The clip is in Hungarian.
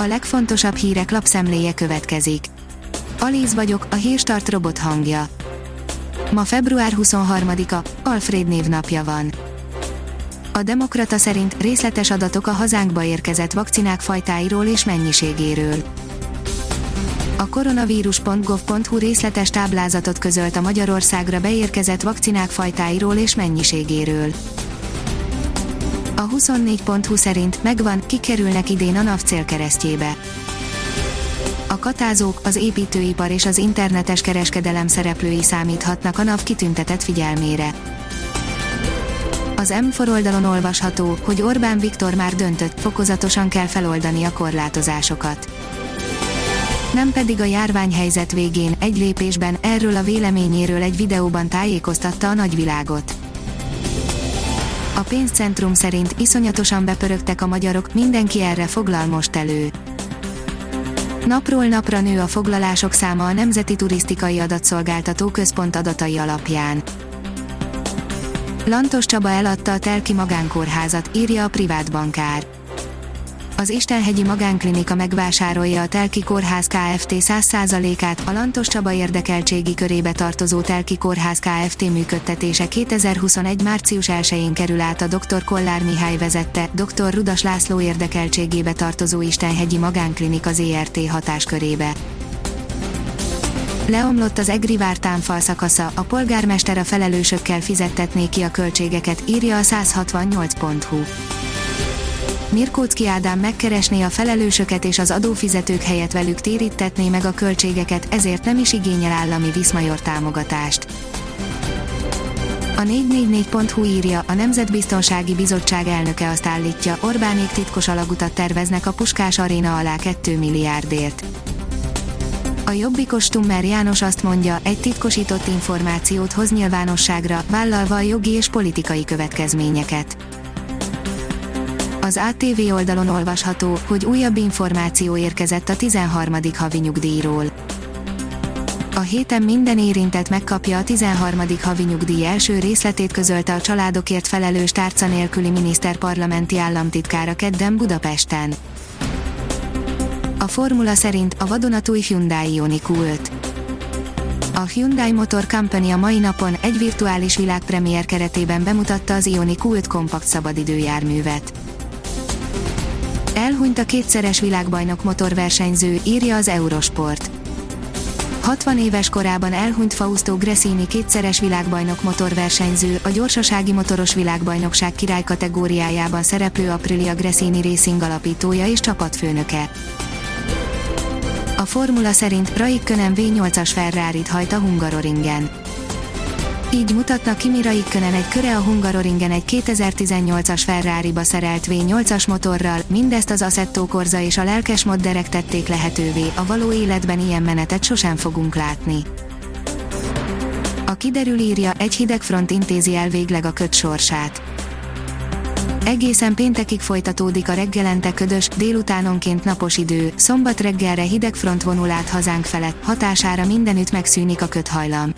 A legfontosabb hírek lapszemléje következik. Alíz vagyok, a hírstart robot hangja. Ma február 23-a, Alfred névnapja van. A Demokrata szerint részletes adatok a hazánkba érkezett vakcinák fajtáiról és mennyiségéről. A koronavírus.gov.hu részletes táblázatot közölt a Magyarországra beérkezett vakcinák fajtáiról és mennyiségéről. A 24.hu szerint megvan, kikerülnek idén a NAV célkeresztjébe. A katázók, az építőipar és az internetes kereskedelem szereplői számíthatnak a NAV kitüntetett figyelmére. Az M4 oldalon olvasható, hogy Orbán Viktor már döntött, fokozatosan kell feloldani a korlátozásokat. Nem pedig a járványhelyzet végén, egy lépésben, erről a véleményéről egy videóban tájékoztatta a nagyvilágot. A pénzcentrum szerint iszonyatosan bepörögtek a magyarok, mindenki erre foglal most elő. Napról napra nő a foglalások száma a Nemzeti Turisztikai Adatszolgáltató Központ adatai alapján. Lantos Csaba eladta a Telki magánkórházat, írja a privát bankár. Az Istenhegyi Magánklinika megvásárolja a Telki Kórház Kft. 100%-át, a Lantos Csaba érdekeltségi körébe tartozó Telki Kórház Kft. működtetése 2021. március 1-én kerül át a dr. Kollár Mihály vezette, dr. Rudas László érdekeltségébe tartozó Istenhegyi Magánklinika ZRT hatáskörébe. Leomlott az Egri vártánfal szakasza, a polgármester a felelősökkel fizettetné ki a költségeket, írja a 168.hu. Mirkóczki Ádám megkeresné a felelősöket és az adófizetők helyett velük térítetné meg a költségeket, ezért nem is igényel állami Viszmajor támogatást. A 444.hu írja, a Nemzetbiztonsági Bizottság elnöke azt állítja, Orbánék titkos alagutat terveznek a Puskás aréna alá 2 milliárdért. A jobbikos Stummer János azt mondja, egy titkosított információt hoz nyilvánosságra, vállalva a jogi és politikai következményeket. Az ATV oldalon olvasható, hogy újabb információ érkezett a 13. havi nyugdíjról. A héten minden érintett megkapja a 13. havi nyugdíj első részletét közölte a családokért felelős tárca nélküli miniszter parlamenti államtitkára kedden Budapesten. A formula szerint a vadonatúj Hyundai Ioniq Q5. A Hyundai Motor Company a mai napon egy virtuális világpremiér keretében bemutatta az Ioniq Q5 kompakt szabadidőjárművet. Elhunyt a kétszeres világbajnok motorversenyző, írja az Eurosport. 60 éves korában elhunyt Fausto Gresini kétszeres világbajnok motorversenyző, a gyorsasági motoros világbajnokság király kategóriájában szereplő Aprilia Gresini Racing alapítója és csapatfőnöke. A formula szerint Raikkonen V8-as Ferrari-t hajt a Hungaroringen. Így mutatnak Kimi Raikkonen egy köre a Hungaroringen egy 2018-as Ferrari-ba szerelt V8-as motorral, mindezt az Assetto Corsa és a lelkes modderek tették lehetővé, a való életben ilyen menetet sosem fogunk látni. A kiderül írja, egy hideg front intézi el végleg a köt sorsát. Egészen péntekig folytatódik a reggelente ködös, délutánonként napos idő, szombat reggelre hideg front vonul át hazánk felett, hatására mindenütt megszűnik a köthajlam.